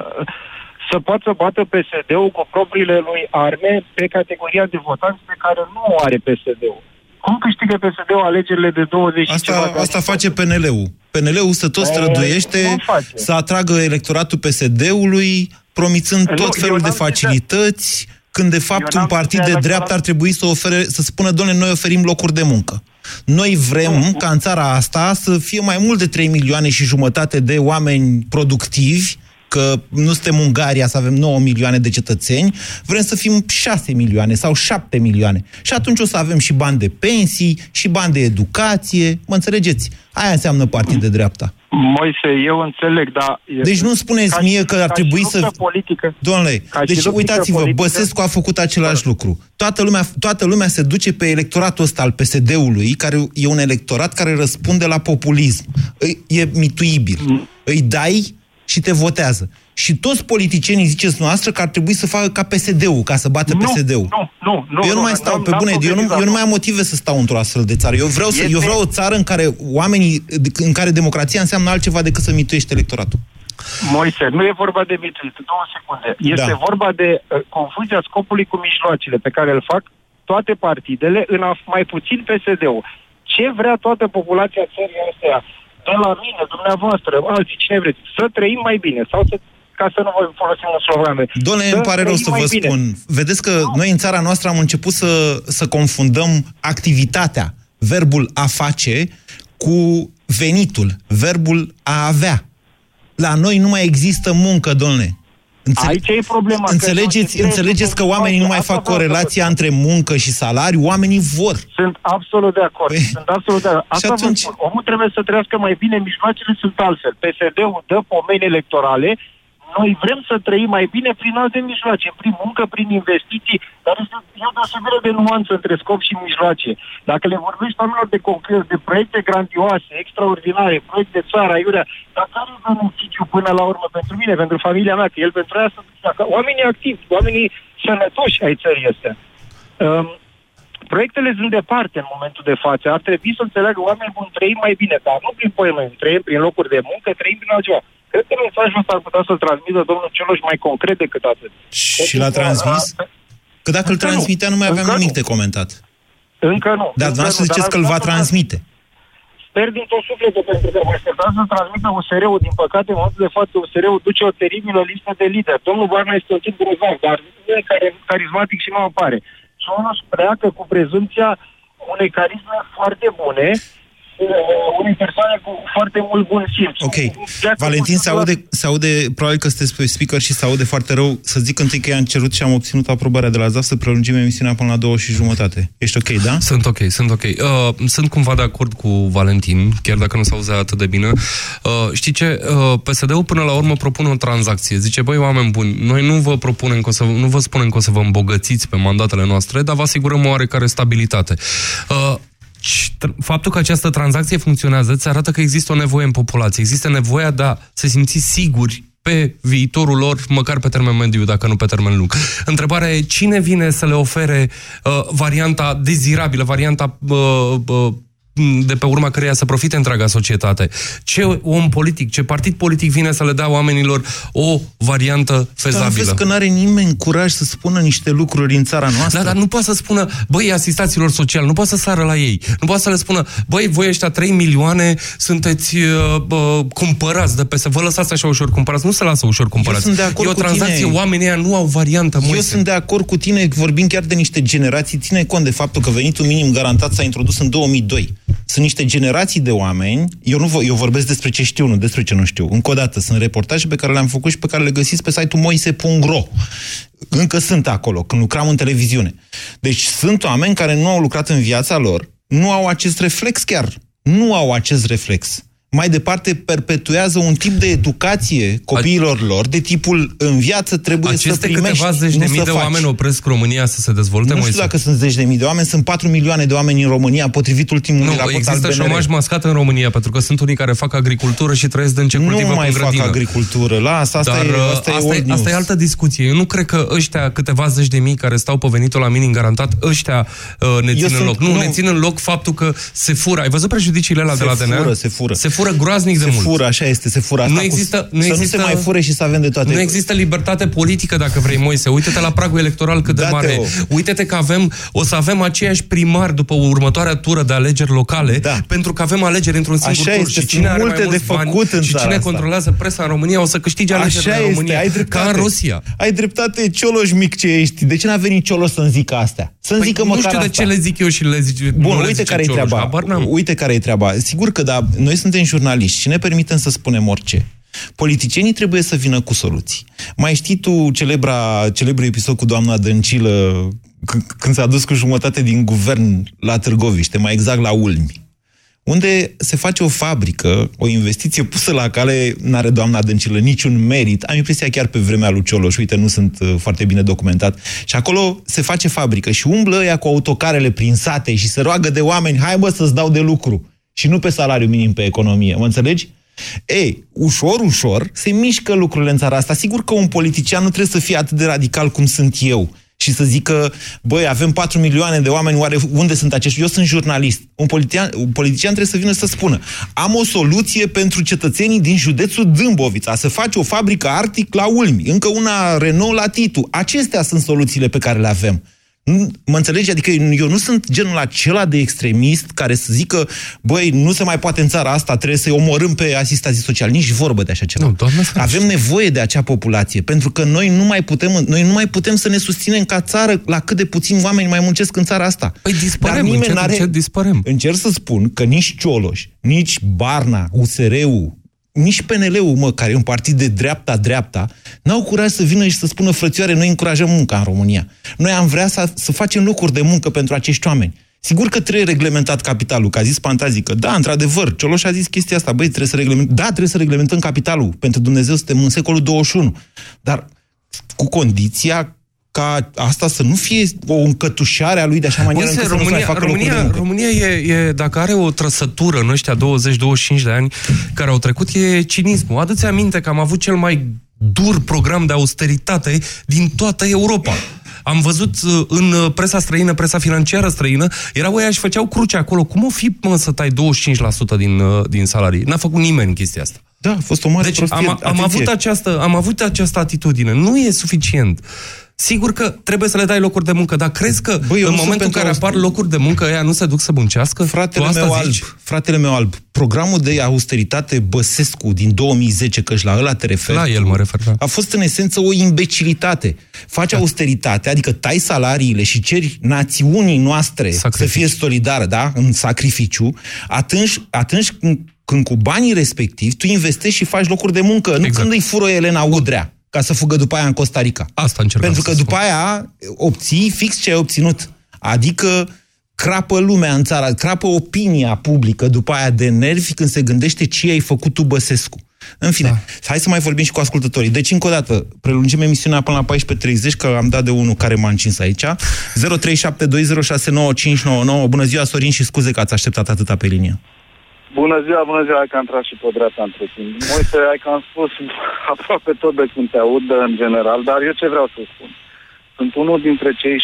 să poată să bată PSD-ul cu propriile lui arme pe categoria de votanți pe care nu o are PSD-ul. Cum câștigă PSD-ul alegerile de 20 și ceva Asta, de ani? asta face PNL-ul. PNL-ul se tot E, străduiește cum face? să atragă electoratul PSD-ului, promițând Nu, tot eu felul de n-am facilități, când de fapt Eu un n-am partid zis de electorat. dreapta ar trebui să, ofere, să spună, doamne, noi oferim locuri de muncă. Noi vrem ca în țara asta să fie mai mult de 3 milioane și jumătate de oameni productivi, că nu suntem Ungaria să avem 9 milioane de cetățeni, vrem să fim 6 milioane sau 7 milioane. Și atunci o să avem și bani de pensii, și bani de educație, mă înțelegeți? Aia înseamnă partid de dreapta. Moise, eu înțeleg, dar... Deci nu spuneți ca mie și- că ar ca trebui și să... luptă Politică. Domnule, Ca și deci luptă uitați-vă, politică- Băsescu a făcut același lucru. Toată lumea, toată lumea se duce pe electoratul ăsta al PSD-ului, care e un electorat care răspunde la populism. Îi- E mituibil. Mm. Îi dai și te votează. Și toți politicienii ziceți noastră că ar trebui să facă ca PSD-ul, ca să bată Nu, PSD-ul. Nu, nu, nu. eu nu mai n-am- stau, pe n-am bune, eu nu, progresat. eu nu mai am motive să stau într-o astfel de țară. Eu vreau, să, eu Este- vreau o țară în care oamenii, în care democrația înseamnă altceva decât să mituiești electoratul. Moise, nu e vorba de mituit, două secunde. Este Da. vorba de uh, confuzia scopului cu mijloacele pe care îl fac toate partidele, în af- mai puțin PSD-ul. Ce vrea toată populația țării astea, de la mine, dumneavoastră, alții, cine vreți, să trăim mai bine sau să ca să nu vă folosim un slogan. Doamne, îmi pare rău să vă spun. Vedeți că noi în țara noastră am început să, să confundăm activitatea, verbul a face, cu venitul, verbul a avea. La noi nu mai există muncă, domnule. Înțele- Aici e problema. că Înțelegeți, nu- înțelegeți că oamenii nu mai Asta fac vreau să vă corelația între muncă și salariu? Oamenii vor. Sunt absolut de acord. Sunt absolut de acord. Asta Păi, atunci- vă spun. Omul trebuie să trăiască mai bine, mijloacele sunt altfel. PSD-ul dă pomeni electorale, noi vrem să trăim mai bine prin alte mijloace, prin muncă, prin investiții, dar este e o deosebire de nuanță între scop și mijloace. Dacă le vorbești oamenilor de concret, de proiecte grandioase, extraordinare, proiecte de țară, aiurea, dar care e beneficiu până la urmă pentru mine, pentru familia mea, că el pentru aia sunt dacă oamenii activi, oamenii sănătoși ai țării astea. Um, proiectele sunt departe în momentul de față. Ar trebui să înțeleagă oamenii buni trăim mai bine, dar nu prin poeme, trăim prin locuri de muncă, trăim prin altceva. Cred că mesajul ăsta ar putea să-l transmită domnul Cioloș mai concret decât atât. Și l-a transmis? Că dacă îl Încă nu. transmitea, nu mai aveam Încă nimic nu. de comentat. Încă nu. Dar Încă dumneavoastră nu, ziceți dar că îl va asta- transmite. Sper din tot sufletul, pentru că mă așteptam să transmită USR-ul. Din păcate, în momentul de față, USR-ul duce o teribilă listă de lideri. Domnul Barna este un tip grozav, dar nu e care, carismatic și nu apare. Și unul își pleacă cu prezumția unei carisme foarte bune, uh, unei persoane cu foarte mult bun simț. Ok. Valentin, se aude, se aude, probabil că sunteți pe speaker și se aude foarte rău. Să zic întâi că i-am cerut și am obținut aprobarea de la ZAF să prelungim emisiunea până la două și jumătate. Ești ok, da? Sunt ok, sunt ok. Uh, sunt cumva de acord cu Valentin, chiar dacă nu se auzea atât de bine. Uh, știi ce? Uh, PSD-ul până la urmă propune o tranzacție. Zice, băi, oameni buni, noi nu vă propunem că o să, nu vă spunem că o să vă îmbogățiți pe mandatele noastre, dar vă asigurăm o oarecare stabilitate. Uh, și tr- faptul că această tranzacție funcționează îți arată că există o nevoie în populație. Există nevoia de a se simți siguri pe viitorul lor, măcar pe termen mediu, dacă nu pe termen lung. Întrebarea e cine vine să le ofere uh, varianta dezirabilă, varianta uh, uh, de pe urma căreia să profite întreaga societate. Ce om politic, ce partid politic vine să le dea oamenilor o variantă fezabilă? Dar vezi că nu are nimeni curaj să spună niște lucruri în țara noastră. Da, dar nu poate să spună, băi, asistaților sociali, nu poate să sară la ei. Nu poate să le spună, băi, voi ăștia 3 milioane sunteți uh, bă, cumpărați de pe să vă lăsați așa ușor cumpărați. Nu se lasă ușor cumpărați. sunt de acord e o cu tranzacție, tine. oamenii ăia nu au variantă. Eu Moise. sunt de acord cu tine, vorbim chiar de niște generații. Ține cont de faptul că venitul minim garantat s-a introdus în 2002. Sunt niște generații de oameni, eu, nu, vo- eu vorbesc despre ce știu, nu despre ce nu știu. Încă o dată, sunt reportaje pe care le-am făcut și pe care le găsiți pe site-ul moise.ro. Încă sunt acolo, când lucram în televiziune. Deci sunt oameni care nu au lucrat în viața lor, nu au acest reflex chiar. Nu au acest reflex. Mai departe, perpetuează un tip de educație copiilor lor, de tipul în viață trebuie să Aceste primești, câteva zeci nu de mii să de faci. oameni opresc România să se dezvolte, Nu Moise? știu dacă sunt zeci de mii de oameni, sunt 4 milioane de oameni în România, potrivit ultimului Nu, raport al există BNR. șomaj mascat în România, pentru că sunt unii care fac agricultură și trăiesc din ce Nu cultivă mai pe fac grădină. agricultură, lasă, asta Dar e- uh, asta e asta, old e, asta e news. altă discuție. Eu nu cred că ăștia, câteva zeci de mii care stau pe venitul la minim garantat, ăștia uh, ne Eu țin în sunt- loc. Nu, nu. ne țin în loc faptul că se fură. Ai văzut prejudiciile alea Se de la DNA? fură, se fură. Se fură groaznic de se mult. fură, așa este, se fură. Asta Nu cu- există, nu să există, nu se mai fure și să avem de toate. Nu există libertate politică, dacă vrei, Moise. Uite-te la pragul electoral cât de Da, mare. Teo. e. Uite-te că avem, o să avem aceiași primari după următoarea tură de alegeri locale, da. pentru că avem alegeri într-un singur Așa tur. este, și sunt cine are multe mai de mulți bani făcut în și țara cine asta. controlează presa în România o să câștige alegerile Așa în este, România. ai dreptate. Ca în Rusia. Ai dreptate, Cioloș mic ce ești. De ce n-a venit Cioloș să-mi zică astea? Să-mi Păi zică nu măcar știu de asta. ce le zic eu și le zic Bun, nu le uite zice care e Cioloș, treaba. habar n-am. Uite care e treaba. Sigur că da, noi suntem jurnaliști și ne permitem să spunem orice. Politicienii trebuie să vină cu soluții. Mai știi tu celebra, celebrul episod cu doamna Dăncilă c- când s-a dus cu jumătate din guvern la Târgoviște, mai exact la Ulmi, unde se face o fabrică, o investiție pusă la cale, n-are doamna Dăncilă niciun merit. Am impresia chiar pe vremea lui Cioloș, uite, nu sunt uh, foarte bine documentat. Și acolo se face fabrică și umblă ea cu autocarele prin sate și se roagă de oameni, hai bă să-ți dau de lucru. Și nu pe salariu minim pe economie, mă înțelegi? Ei, ușor, ușor se mișcă lucrurile în țara asta. Sigur că un politician nu trebuie să fie atât de radical cum sunt eu și să zică, băi, avem 4 milioane de oameni, oare unde sunt acești? Eu sunt jurnalist. Un politician, un politician trebuie să vină să spună, am o soluție pentru cetățenii din județul Dâmbovița, să faci o fabrică Arctic la Ulmi, încă una Renault la Titu. Acestea sunt soluțiile pe care le avem. Nu- Mă înțelegi? Adică eu nu sunt genul acela de extremist care să zică, băi, nu se mai poate în țara asta, trebuie să-i omorâm pe asistații sociali. Nici vorbă de așa ceva. Nu, doamne, Avem nevoie de acea populație, pentru că noi nu mai putem, noi nu mai putem să ne susținem ca țară la cât de puțini oameni mai muncesc în țara asta. Păi dispărem, încet, încet dispărem. Încerc să spun că nici Cioloș, nici Barna, USR-ul, nici PNL-ul, mă, care e un partid de dreapta-dreapta, n-au curaj să vină și să spună, frățioare, noi încurajăm munca în România. Noi am vrea să, să facem locuri de muncă pentru acești oameni. Sigur că trebuie reglementat capitalul, că a zis Pantazic, că da, într-adevăr, Cioloș a zis chestia asta, băi, trebuie să reglementăm, da, trebuie să reglementăm capitalul, pentru Dumnezeu suntem în secolul 21, dar cu condiția ca asta să nu fie o încătușare a lui de așa manieră Moise, încât să nu se mai România, facă locuri de România, muncă. România e, e, dacă are o trăsătură în ăștia 20-25 de ani care au trecut, e cinismul. Adă-ți aminte că am avut cel mai dur program de austeritate din toată Europa. Am văzut uh, în uh, presa străină, presa financiară străină, erau ăia și făceau cruce acolo. Cum o fi, mă, să tai 25% din, uh, din salarii? N-a făcut nimeni chestia asta. Da, a fost o mare Deci prostie. am, am, Atenție. avut această, am avut această atitudine. Nu e suficient. Sigur că trebuie să le dai locuri de muncă, dar crezi că Băi, eu în nu sunt momentul în pentru care auster- apar locuri de muncă, ăia nu se duc să muncească? Fratele Tu asta meu, zici? alb, fratele meu alb, programul de austeritate Băsescu din 2010, că și la ăla te referi, La el mă refer, da. a fost în esență o imbecilitate. Faci austeritate, adică tai salariile și ceri națiunii noastre Sacrificiu. să fie solidară, da? În sacrificiu, atunci, atunci când, când cu banii respectivi tu investești și faci locuri de muncă, nu Exact. când îi fură Elena Udrea ca să fugă după aia în Costa Rica. Asta încercam Pentru să că după spun. aia obții fix ce ai obținut. Adică crapă lumea în țară, crapă opinia publică după aia de nervi când se gândește ce ai făcut tu Băsescu. În fine, da. hai să mai vorbim și cu ascultătorii. Deci, încă o dată, prelungim emisiunea până la 14.30, că am dat de unul care m-a încins aici. 0372069599. Bună ziua, Sorin, și scuze că ați așteptat atâta pe linie. Bună ziua, bună ziua, hai că am tras și pe dreapta între timp. Moise, hai că am spus aproape tot de când te aud în general, dar eu ce vreau să spun? Sunt unul dintre cei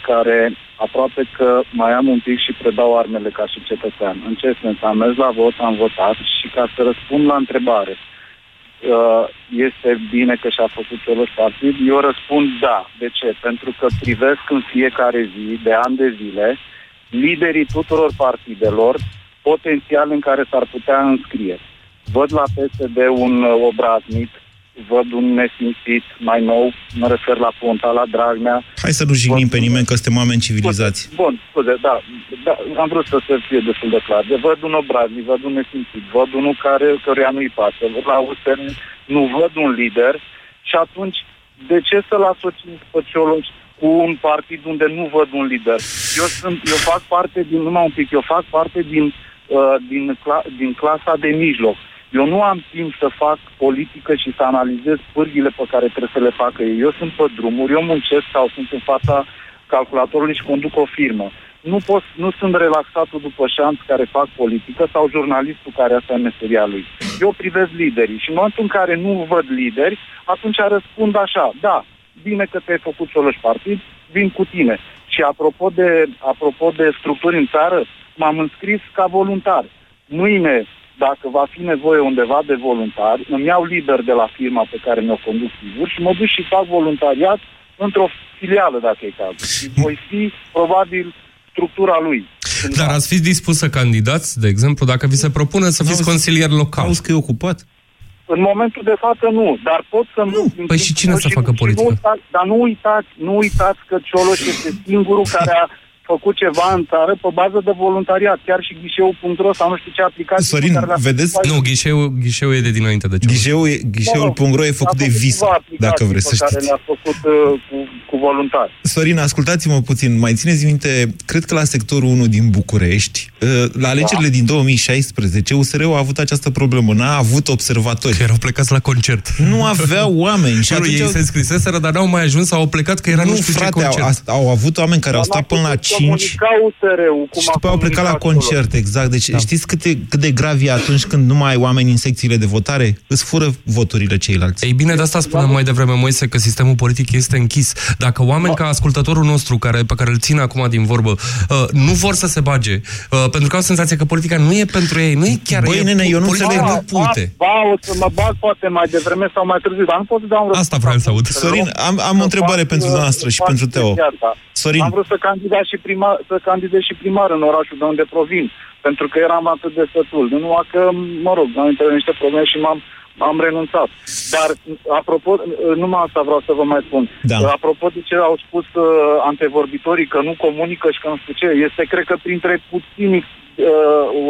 60% care aproape că mai am un pic și predau armele ca și cetățean. În ce sens? Am mers la vot, am votat și ca să răspund la întrebare, uh, este bine că și-a făcut Cioloș partid? Eu răspund da. De ce? Pentru că privesc în fiecare zi, de ani de zile, liderii tuturor partidelor potențial în care s-ar putea înscrie. Văd la PSD un uh, obraznic, văd un nesimțit mai nou, mă refer la Ponta, la Dragnea. Hai să nu jignim pe nimeni, că suntem oameni civilizați. Bun, scuze, da, da, am vrut să se fie destul de clar. De văd un obraznic, văd un nesimțit, văd unul care, căruia nu-i pasă, văd la USR, nu văd un lider și atunci de ce să-l asociez pe Cioloș cu un partid unde nu văd un lider? Eu, sunt, eu fac parte din, numai un pic, eu fac parte din, uh, din, cla- din clasa de mijloc. Eu nu am timp să fac politică și să analizez pârghile pe care trebuie să le facă ei. Eu sunt pe drumuri, eu muncesc sau sunt în fața calculatorului și conduc o firmă. Nu, pot, nu sunt relaxatul după șanț care fac politică sau jurnalistul care asta e meseria lui. Eu privesc liderii și în momentul în care nu văd lideri, atunci răspund așa, da, bine că te-ai făcut Cioloș Partid, vin cu tine. Și apropo de, apropo de structuri în țară, m-am înscris ca voluntar. Mâine dacă va fi nevoie undeva de voluntari, îmi iau liber de la firma pe care mi-o conduc sigur și mă duc și fac voluntariat într-o filială, dacă e cazul. Și voi fi, probabil, structura lui. Dar ați fi dispus să candidați, de exemplu, dacă vi se propune să fiți consilier local? Auzi că e ocupat? În momentul de față nu, dar pot să nu. Păi și cine să facă politică? Nu uitați, dar nu uitați, nu uitați că Cioloș este singurul care a făcut ceva în țară pe bază de voluntariat, chiar și ghișeu.ro sau nu știu ce aplicație. Sorin, pe care le-a vedeți? făcut. Nu, ghișeul, ghișeul e de dinainte de ce. Ghișeul, e- ghișeul.ro e făcut de vis, dacă vreți să pe care știți. le-a făcut uh, cu, cu voluntari. Sorin, ascultați-mă puțin. Mai țineți minte, cred că la sectorul 1 din București, uh, la alegerile din 2016, USR-ul a avut această problemă. N-a avut observatori. Că erau plecați la concert. Nu aveau oameni. Și Și atunci ei au- se înscriseseră, dar n-au mai ajuns, au plecat că era nu, nu, știu frate, ce au, concert. au, au avut oameni care au stat până la 5 Comunica USR-ul, cum și a după au plecat la comunicat concert, exact. Deci da. știți cât de, cât de grav e atunci când nu mai ai oameni în secțiile de votare? Îți fură voturile ceilalți. Ei bine, de asta spuneam mai devreme, Moise, că sistemul politic este închis. Dacă oameni ca ascultătorul nostru, care, pe care îl țin acum din vorbă, uh, nu vor să se bage, uh, pentru că au senzația că politica nu e pentru ei, nu e chiar... Băi, e, nene, eu nu politica înțeleg. nu uite. Ba, o să mă bag poate mai devreme sau mai târziu, dar nu pot să dau un răspuns. Asta vreau să aud. Sorin, am, am o întrebare pentru dumneavoastră și pentru Teo. Sorin. Am vrut să candidez și primar, să candidez și primar în orașul de unde provin, pentru că eram atât de sătul. Numai că, mă rog, am intrat în niște probleme și m-am am renunțat. Dar, apropo, numai asta vreau să vă mai spun. Da. Apropo de ce au spus uh, antevorbitorii că nu comunică și că nu știu ce, este, cred că, printre puțini uh,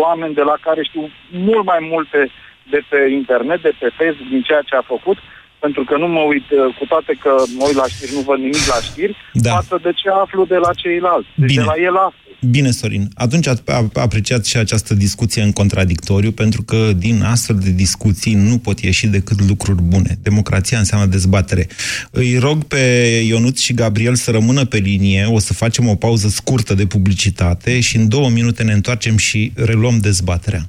oameni de la care știu mult mai multe de pe internet, de pe Facebook, din ceea ce a făcut, pentru că nu mă uit, uh, cu toate că mă uit la știri, nu văd nimic la știri, Da. față de ce aflu de la ceilalți. Deci Bine. de la el aflu. Bine, Sorin. Atunci a- a- apreciați și această discuție în contradictoriu, pentru că din astfel de discuții nu pot ieși decât lucruri bune. Democrația înseamnă dezbatere. Îi rog pe Ionuț și Gabriel să rămână pe linie, o să facem o pauză scurtă de publicitate și în două minute ne întoarcem și reluăm dezbaterea.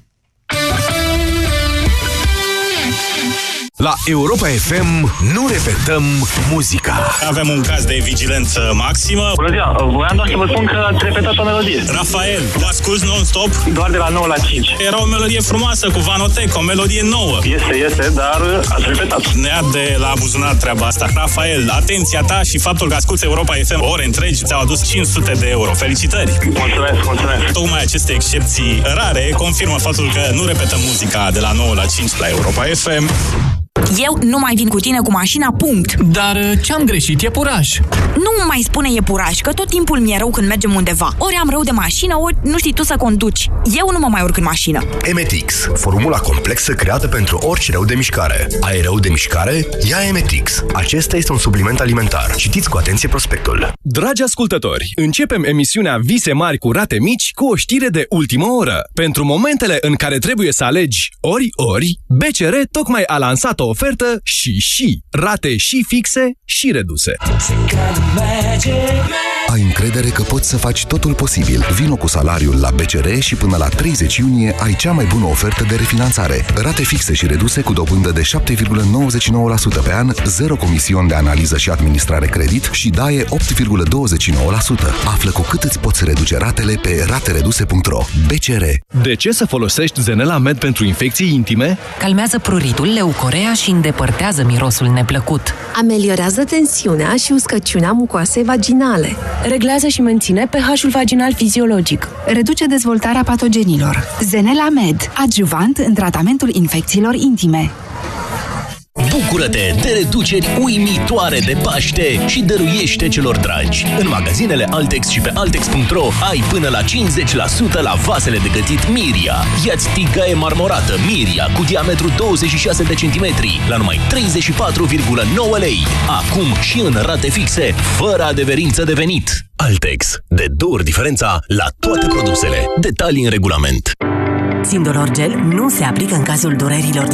La Europa FM nu repetăm muzica. Avem un caz de vigilență maximă. Bună ziua, voiam doar să vă spun că ați repetat o melodie. Rafael, o asculti non-stop? Doar de la 9 la 5. Era o melodie frumoasă cu Vanotec, o melodie nouă. Este, este, dar ați repetat. Ne de la buzunar treaba asta. Rafael, atenția ta și faptul că asculti Europa FM ore întregi ți-au adus 500 de euro. Felicitări! Mulțumesc, mulțumesc. Tocmai aceste excepții rare confirmă faptul că nu repetăm muzica de la 9 la 5 la Europa FM. Eu nu mai vin cu tine cu mașina, punct. Dar uh, ce-am greșit? E puraj. Nu mai spune e puraj, că tot timpul mi-e rău când mergem undeva. Ori am rău de mașină, ori nu știi tu să conduci. Eu nu mă mai urc în mașină. Emetix, formula complexă creată pentru orice rău de mișcare. Ai rău de mișcare? Ia Emetix. Acesta este un supliment alimentar. Citiți cu atenție prospectul. Dragi ascultători, începem emisiunea Vise mari cu rate mici cu o știre de ultimă oră. Pentru momentele în care trebuie să alegi ori-ori, BCR tocmai a lansat o ofertă și și rate și fixe și reduse. Ai încredere că poți să faci totul posibil. Vino cu salariul la BCR și până la 30 iunie ai cea mai bună ofertă de refinanțare. Rate fixe și reduse cu dobândă de 7,99% pe an, zero comision de analiză și administrare credit și daie 8,29%. Află cu cât îți poți reduce ratele pe ratereduse.ro. BCR. De ce să folosești Zenela Med pentru infecții intime? Calmează pruritul, leucorea și îndepărtează mirosul neplăcut. Ameliorează tensiunea și uscăciunea mucoasei vaginale. Reglează și menține pH-ul vaginal fiziologic. Reduce dezvoltarea patogenilor. Zenela Med, adjuvant în tratamentul infecțiilor intime. Bucură-te de reduceri uimitoare de Paște și dăruiește celor dragi. În magazinele Altex și pe Altex.ro ai până la 50% la vasele de gătit Miria. Iați tigaie marmorată Miria cu diametru 26 de centimetri la numai 34,9 lei. Acum și în rate fixe, fără adeverință de venit. Altex. De două ori diferența la toate produsele. Detalii în regulament. Sindolor Gel nu se aplică în cazul durerilor din